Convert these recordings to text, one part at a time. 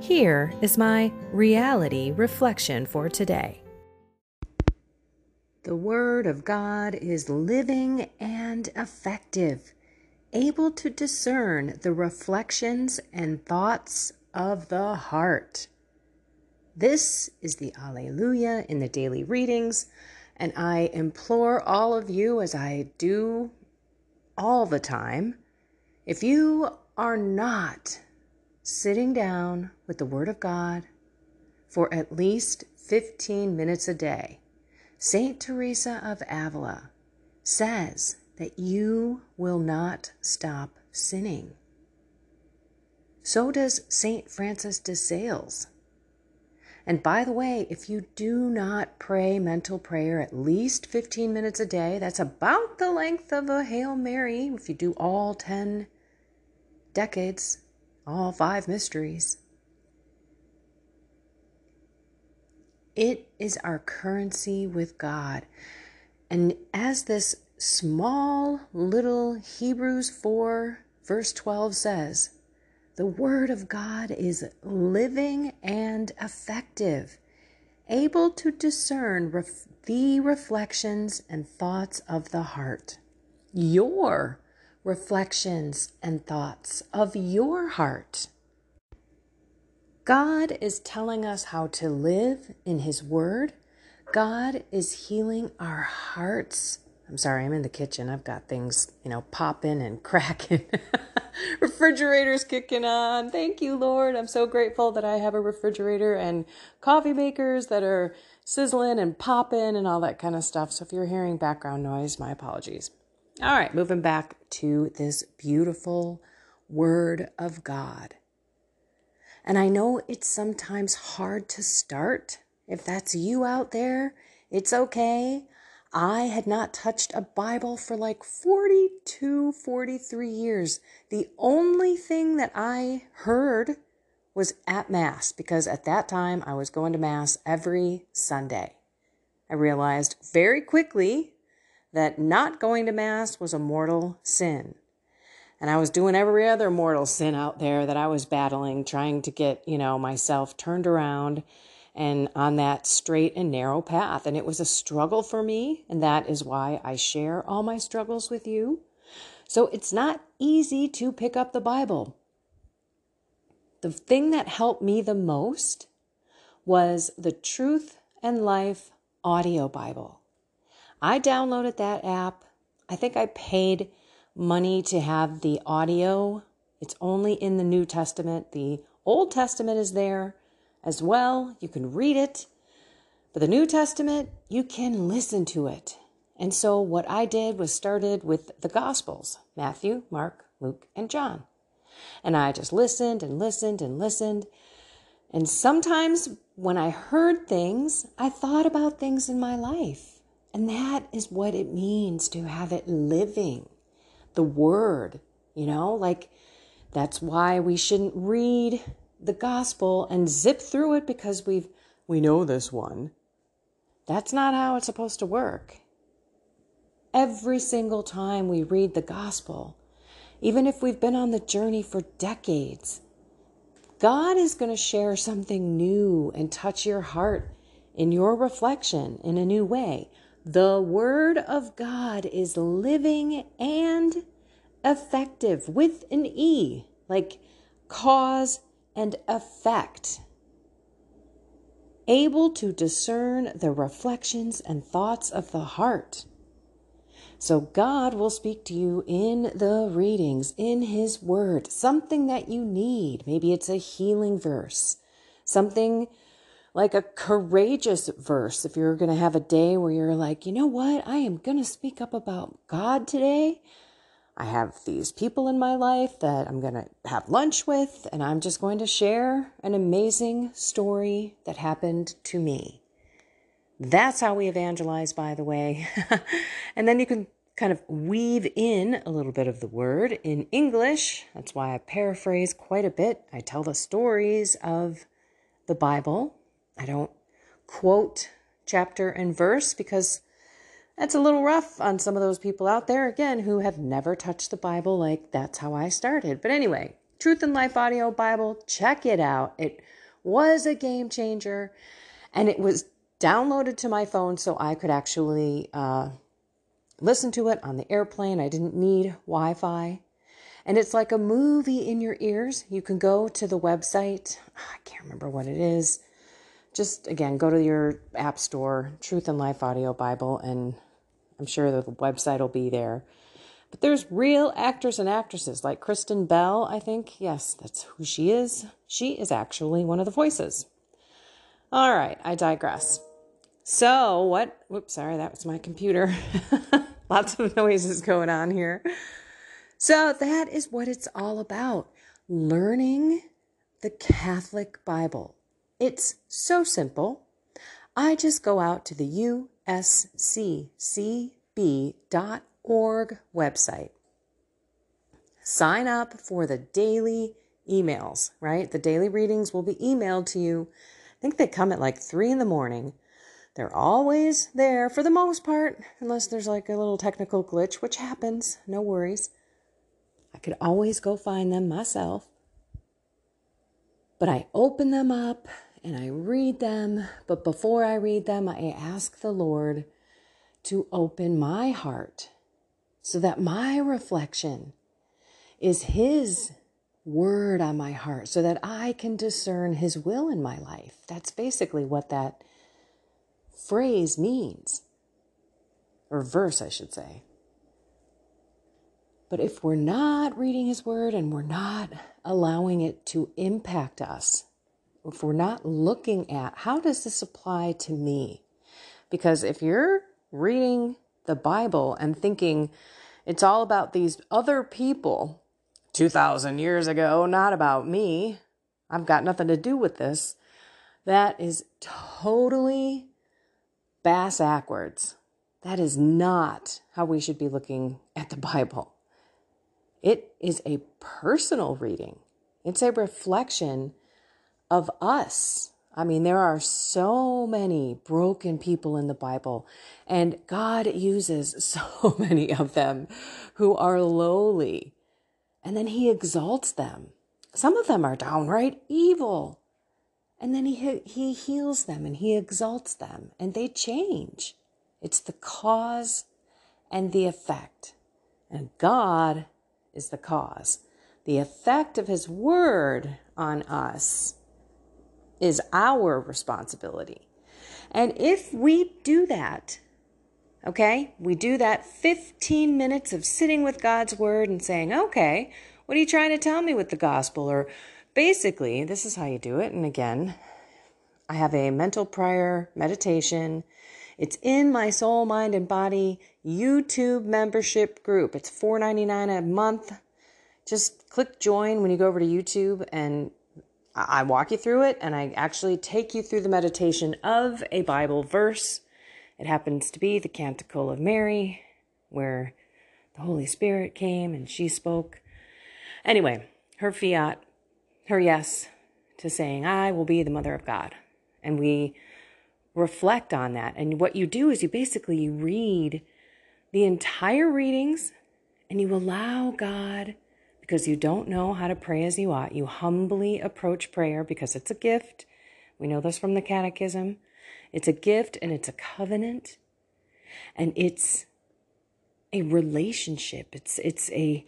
Here is my reality reflection for today. The Word of God is living and effective, able to discern the reflections and thoughts of the heart. This is the Alleluia in the daily readings, and I implore all of you, as I do all the time, if you are not sitting down with the Word of God for at least 15 minutes a day. St. Teresa of Avila says that you will not stop sinning. So does St. Francis de Sales. And by the way, if you do not pray mental prayer at least 15 minutes a day, that's about the length of a Hail Mary if you do all 10 decades all five mysteries. It is our currency with God. And as this small little Hebrews 4, verse 12 says, the Word of God is living and effective, able to discern ref- the reflections and thoughts of the heart. Your reflections and thoughts of your heart. God is telling us how to live in His Word. God is healing our hearts. I'm sorry, I'm in the kitchen. I've got things, you know, popping and cracking. Refrigerators kicking on. Thank you, Lord. I'm so grateful that I have a refrigerator and coffee makers that are sizzling and popping and all that kind of stuff. So if you're hearing background noise, my apologies. All right, moving back to this beautiful Word of God. And I know it's sometimes hard to start. If that's you out there, it's okay. I had not touched a Bible for like 42, 43 years. The only thing that I heard was at Mass because at that time I was going to Mass every Sunday. I realized very quickly that not going to Mass was a mortal sin. And I was doing every other mortal sin out there that I was battling, trying to get, you know, myself turned around and on that straight and narrow path. And it was a struggle for me. And that is why I share all my struggles with you. So it's not easy to pick up the Bible. The thing that helped me the most was the Truth and Life audio Bible. I downloaded that app. I think I paid money to have the audio. It's only in the New Testament. The Old Testament is there as well. You can read it. But the New Testament, you can listen to it. And so what I did was started with the Gospels Matthew, Mark, Luke, and John. And I just listened and listened and listened. And sometimes when I heard things, I thought about things in my life. And that is what it means to have it living. The word, you know, like that's why we shouldn't read the gospel and zip through it because we've we know this one. That's not how it's supposed to work. Every single time we read the gospel, even if we've been on the journey for decades, God is going to share something new and touch your heart in your reflection in a new way. The Word of God is living and effective with an E, like cause and effect. able to discern the reflections and thoughts of the heart. So, God will speak to you in the readings, in His Word, something that you need. Maybe it's a healing verse, something like a courageous verse. If you're going to have a day where you're like, you know what, I am going to speak up about God today. I have these people in my life that I'm going to have lunch with, and I'm just going to share an amazing story that happened to me. That's how we evangelize, by the way. and then you can kind of weave in a little bit of the word in English. That's why I paraphrase quite a bit. I tell the stories of the Bible. I don't quote chapter and verse because that's a little rough on some of those people out there, again, who have never touched the Bible like that's how I started. But anyway, Truth and Life Audio Bible, check it out. It was a game changer and it was downloaded to my phone so I could actually uh, listen to it on the airplane. I didn't need Wi Fi. And it's like a movie in your ears. You can go to the website, I can't remember what it is. Just again, go to your app store, Truth and Life Audio Bible, and I'm sure the website will be there. But there's real actors and actresses like Kristen Bell, I think. Yes, that's who she is. She is actually one of the voices. All right, I digress. So, what? Whoops, sorry, that was my computer. Lots of noises going on here. So, that is what it's all about learning the Catholic Bible. It's so simple. I just go out to the usccb.org website. Sign up for the daily emails, right? The daily readings will be emailed to you. I think they come at like three in the morning. They're always there for the most part, unless there's like a little technical glitch, which happens. No worries. I could always go find them myself. But I open them up and I read them. But before I read them, I ask the Lord to open my heart so that my reflection is His word on my heart so that I can discern His will in my life. That's basically what that phrase means, or verse, I should say. But if we're not reading His word and we're not allowing it to impact us, if we're not looking at how does this apply to me? Because if you're reading the Bible and thinking it's all about these other people 2,000 years ago, not about me, I've got nothing to do with this, that is totally bass backwards. That is not how we should be looking at the Bible. It is a personal reading, it's a reflection of us. I mean, there are so many broken people in the Bible, and God uses so many of them who are lowly, and then He exalts them. Some of them are downright evil, and then He, he heals them and He exalts them, and they change. It's the cause and the effect, and God is the cause. The effect of His word on us is our responsibility. And if we do that, okay, we do that 15 minutes of sitting with God's word and saying, okay, what are you trying to tell me with the gospel? Or basically, this is how you do it. And again, I have a mental prayer meditation. It's in my soul, mind, and body YouTube membership group. It's $4.99 a month. Just click join when you go over to YouTube and I walk you through it and I actually take you through the meditation of a Bible verse. It happens to be the Canticle of Mary, where the Holy Spirit came and she spoke. Anyway, her fiat, her yes to saying, I will be the mother of God. And we reflect on that. And what you do is you basically read the entire readings and you allow God because you don't know how to pray as you ought. You humbly approach prayer because it's a gift. We know this from the Catechism. It's a gift and it's a covenant. And it's a relationship. It's it's a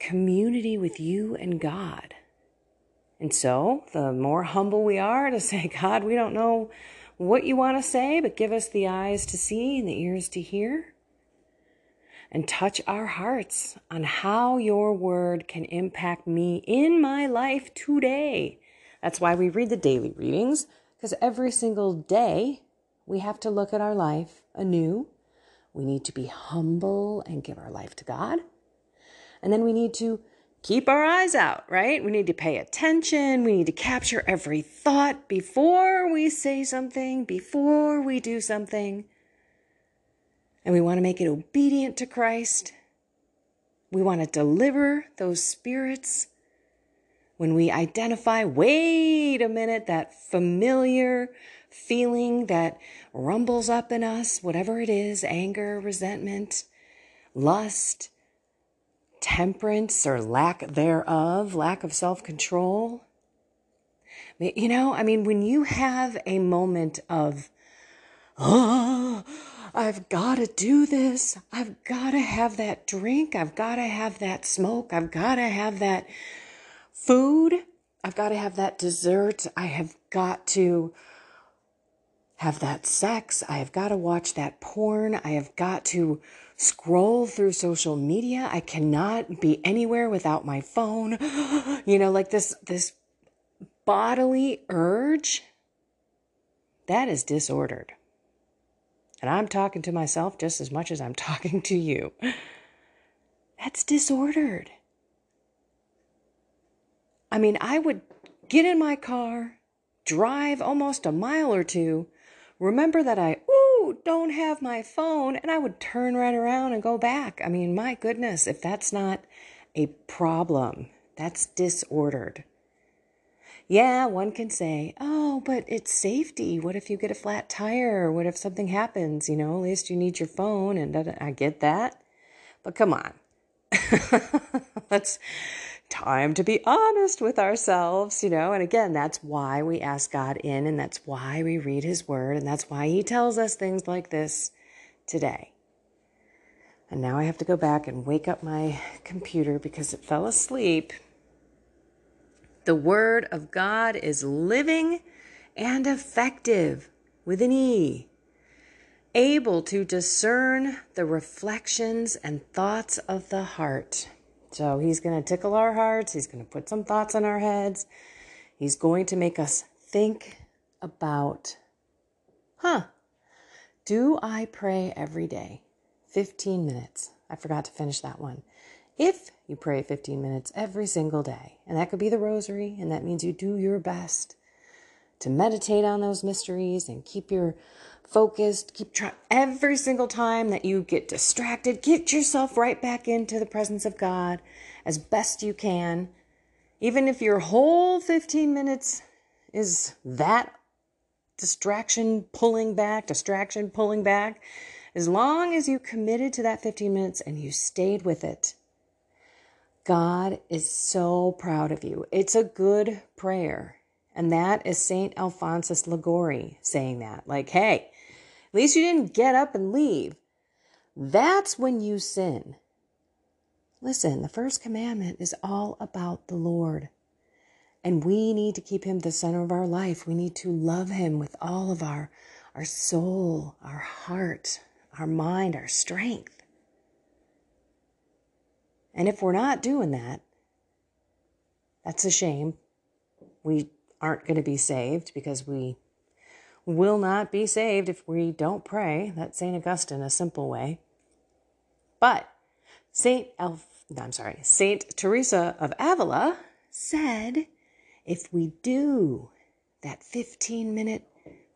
community with you and God. And so, the more humble we are to say, God, we don't know what you want to say, but give us the eyes to see and the ears to hear. And touch our hearts on how your word can impact me in my life today. That's why we read the daily readings, because every single day we have to look at our life anew. We need to be humble and give our life to God. And then we need to keep our eyes out, right? We need to pay attention. We need to capture every thought before we say something, before we do something. And we want to make it obedient to Christ. We want to deliver those spirits. When we identify, wait a minute, that familiar feeling that rumbles up in us, whatever it is anger, resentment, lust, temperance or lack thereof, lack of self control. You know, I mean, when you have a moment of, oh, I've got to do this. I've got to have that drink. I've got to have that smoke. I've got to have that food. I've got to have that dessert. I have got to have that sex. I have got to watch that porn. I have got to scroll through social media. I cannot be anywhere without my phone. you know, like this this bodily urge that is disordered. And I'm talking to myself just as much as I'm talking to you. That's disordered. I mean, I would get in my car, drive almost a mile or two, remember that I, ooh, don't have my phone, and I would turn right around and go back. I mean, my goodness, if that's not a problem, that's disordered. Yeah, one can say, oh, but it's safety. What if you get a flat tire? What if something happens? You know, at least you need your phone. And I get that. But come on. Let's time to be honest with ourselves, you know. And again, that's why we ask God in, and that's why we read His Word, and that's why He tells us things like this today. And now I have to go back and wake up my computer because it fell asleep. The Word of God is living and effective with an E, able to discern the reflections and thoughts of the heart. So he's going to tickle our hearts. He's going to put some thoughts in our heads. He's going to make us think about, huh, do I pray every day? 15 minutes. I forgot to finish that one. If you pray 15 minutes every single day, and that could be the rosary, and that means you do your best to meditate on those mysteries and keep your focused. Keep trying every single time that you get distracted, get yourself right back into the presence of God as best you can. Even if your whole 15 minutes is that distraction pulling back, distraction pulling back, as long as you committed to that 15 minutes and you stayed with it, God is so proud of you. It's a good prayer. And that is St. Alphonsus Liguori saying that. Like, hey, at least you didn't get up and leave. That's when you sin. Listen, the first commandment is all about the Lord. And we need to keep him the center of our life. We need to love him with all of our, our soul, our heart, our mind, our strength. And if we're not doing that, that's a shame. We aren't going to be saved because we will not be saved if we don't pray. That's St. Augustine, a simple way. But St. Elf, I'm sorry, St. Teresa of Avila said if we do that 15 minute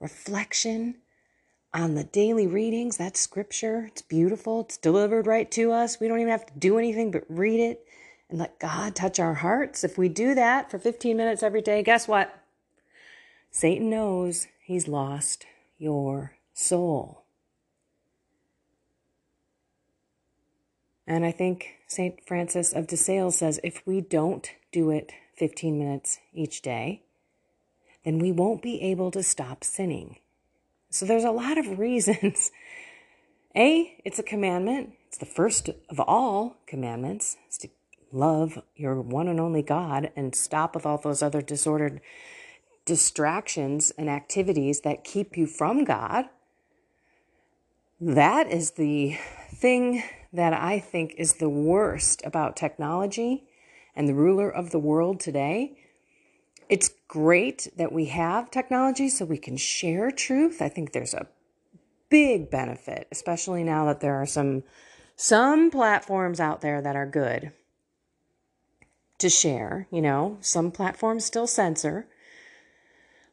reflection on the daily readings, that scripture. It's beautiful. It's delivered right to us. We don't even have to do anything but read it and let God touch our hearts. If we do that for 15 minutes every day, guess what? Satan knows he's lost your soul. And I think St. Francis of de Sales says if we don't do it 15 minutes each day, then we won't be able to stop sinning. So there's a lot of reasons. A, it's a commandment. It's the first of all commandments. It's to love your one and only God and stop with all those other disordered distractions and activities that keep you from God. That is the thing that I think is the worst about technology and the ruler of the world today. It's great that we have technology so we can share truth. I think there's a big benefit, especially now that there are some some platforms out there that are good to share, you know, some platforms still censor.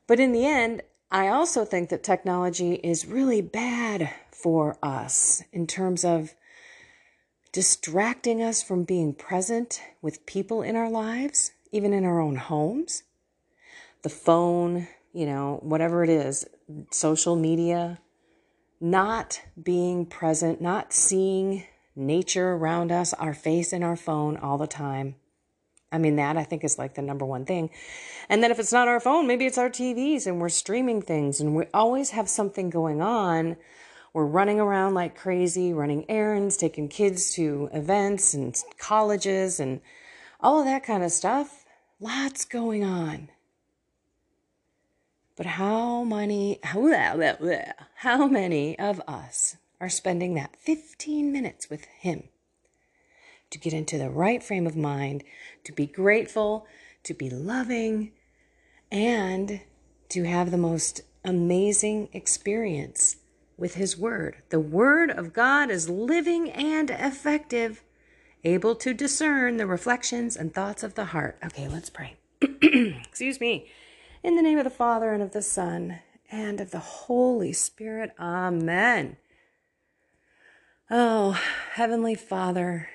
But in the end, I also think that technology is really bad for us in terms of distracting us from being present with people in our lives, even in our own homes. The phone, you know, whatever it is, social media, not being present, not seeing nature around us, our face in our phone all the time. I mean, that I think is like the number one thing. And then if it's not our phone, maybe it's our TVs and we're streaming things and we always have something going on. We're running around like crazy, running errands, taking kids to events and colleges and all of that kind of stuff. Lots going on. But how many, how many of us are spending that 15 minutes with Him to get into the right frame of mind, to be grateful, to be loving, and to have the most amazing experience with His Word. The Word of God is living and effective, able to discern the reflections and thoughts of the heart. Okay, let's pray. Excuse me. In the name of the Father, and of the Son, and of the Holy Spirit. Amen. Oh, Heavenly Father,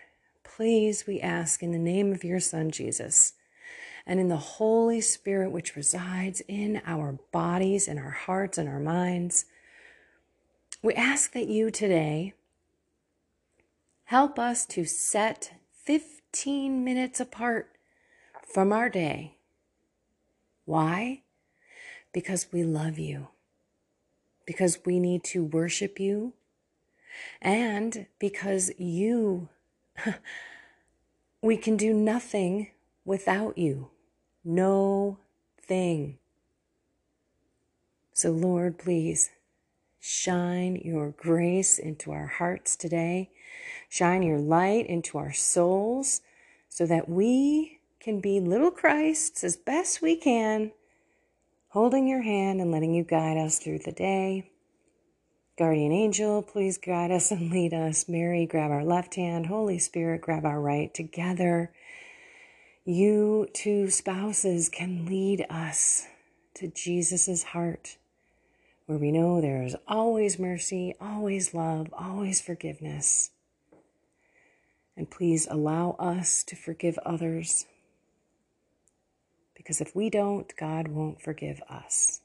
please, we ask in the name of your Son, Jesus, and in the Holy Spirit which resides in our bodies, in our hearts, and our minds, we ask that you today help us to set 15 minutes apart from our day. Why? Because we love you, because we need to worship you and because you, we can do nothing without you. No thing. So, Lord, please shine your grace into our hearts today. Shine your light into our souls so that we can be little Christs as best we can, holding your hand and letting you guide us through the day. Guardian angel, please guide us and lead us. Mary, grab our left hand. Holy Spirit, grab our right. Together, you two spouses can lead us to Jesus' heart, where we know there is always mercy, always love, always forgiveness. And please allow us to forgive others. Because if we don't, God won't forgive us.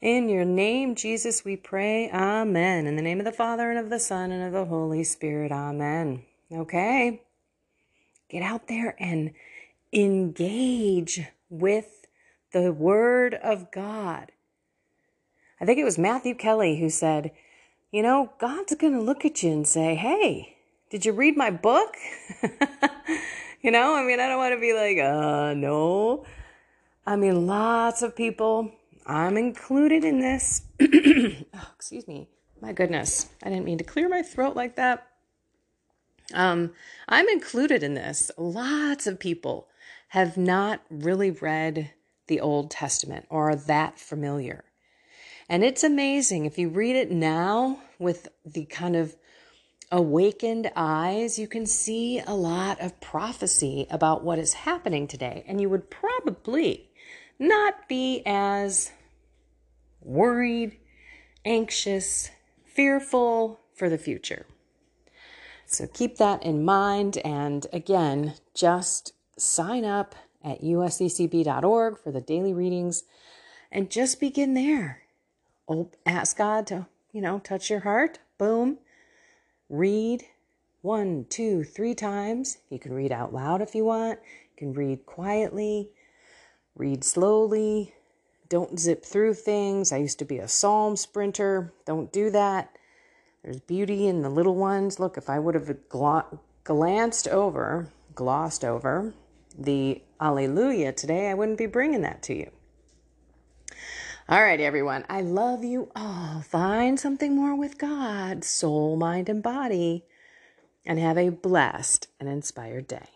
In your name, Jesus, we pray. Amen. In the name of the Father, and of the Son, and of the Holy Spirit. Amen. Okay. Get out there and engage with the Word of God. I think it was Matthew Kelly who said, You know, God's going to look at you and say, Hey, did you read my book? you know, I mean, I don't want to be like, uh, no. I mean, lots of people I'm included in this. oh, excuse me. My goodness. I didn't mean to clear my throat like that. Um, I'm included in this. Lots of people have not really read the Old Testament or are that familiar. And it's amazing if you read it now with the kind of awakened eyes, you can see a lot of prophecy about what is happening today. And you would probably not be as worried, anxious, fearful for the future. So keep that in mind. And again, just sign up at usccb.org for the daily readings and just begin there. Ask God to, you know, touch your heart. Boom. Read one, two, three times. You can read out loud if you want. You can read quietly, read slowly, don't zip through things. I used to be a psalm sprinter. Don't do that. There's beauty in the little ones. Look, if I would have gla- glanced over glossed over the Alleluia today, I wouldn't be bringing that to you. All right, everyone. I love you all. Find something more with God, soul, mind, and body, and have a blessed and inspired day.